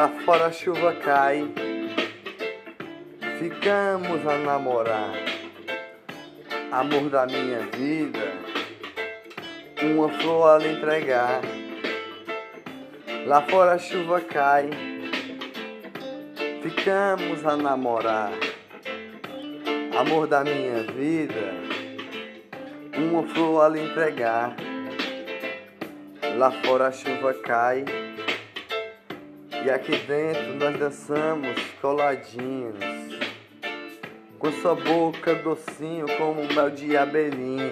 Lá fora a chuva cai, ficamos a namorar. Amor da minha vida, uma flor a lhe entregar. Lá fora a chuva cai, ficamos a namorar. Amor da minha vida, uma flor a lhe entregar. Lá fora a chuva cai. E aqui dentro nós dançamos coladinhos Com sua boca docinho como mel de abelhinha.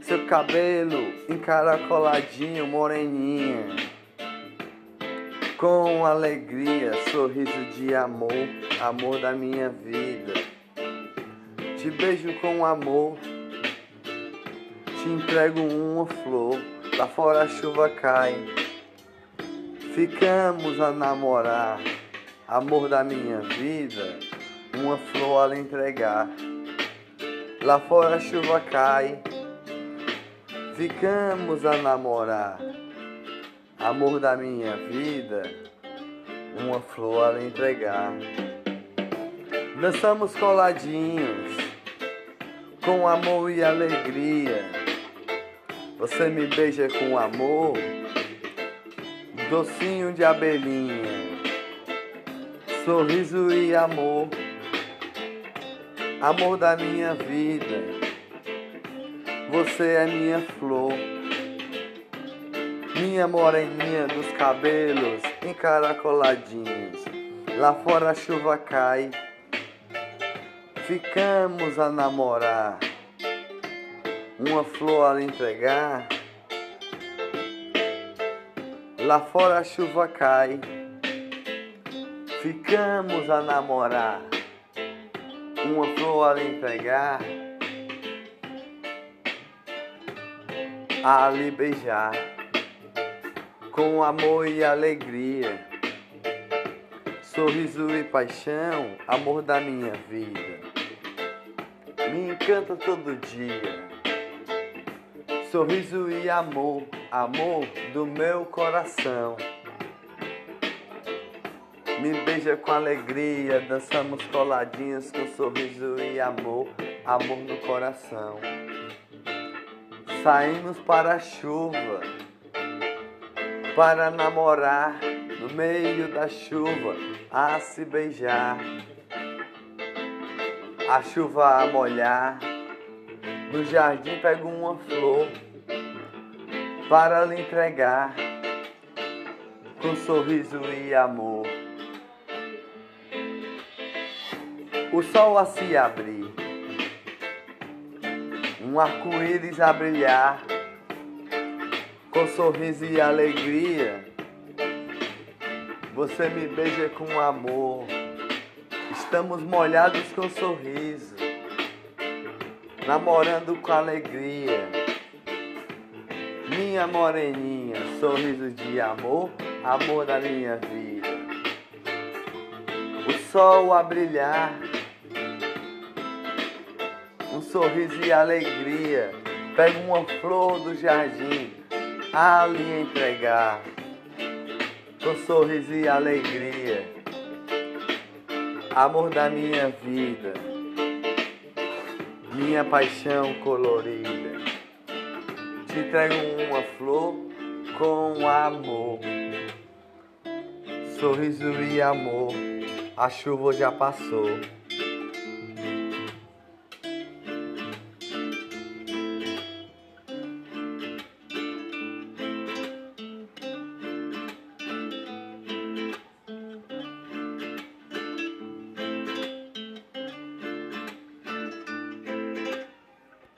Seu cabelo encaracoladinho, moreninha Com alegria, sorriso de amor, amor da minha vida. Te beijo com amor Te entrego uma flor Lá fora a chuva cai Ficamos a namorar, amor da minha vida, uma flor a lhe entregar. Lá fora a chuva cai, ficamos a namorar, amor da minha vida, uma flor a lhe entregar. Dançamos coladinhos, com amor e alegria. Você me beija com amor docinho de abelhinha, sorriso e amor, amor da minha vida. Você é minha flor, minha moreninha dos cabelos encaracoladinhos. Lá fora a chuva cai, ficamos a namorar. Uma flor a entregar Lá fora a chuva cai, ficamos a namorar. Uma flor a lhe entregar, a lhe beijar, com amor e alegria, sorriso e paixão, amor da minha vida. Me encanta todo dia sorriso e amor, amor do meu coração. Me beija com alegria, dançamos coladinhos com sorriso e amor, amor do coração. Saímos para a chuva, para namorar, no meio da chuva, a se beijar. A chuva a molhar no jardim pego uma flor para lhe entregar com sorriso e amor. O sol a se abrir, um arco-íris a brilhar com sorriso e alegria. Você me beija com amor, estamos molhados com sorriso namorando com alegria. Minha moreninha, sorriso de amor, amor da minha vida. O sol a brilhar, um sorriso e alegria. Pego uma flor do jardim a lhe entregar, com sorriso e alegria. Amor da minha vida minha paixão colorida. Te entrego uma flor com amor, sorriso e amor. A chuva já passou.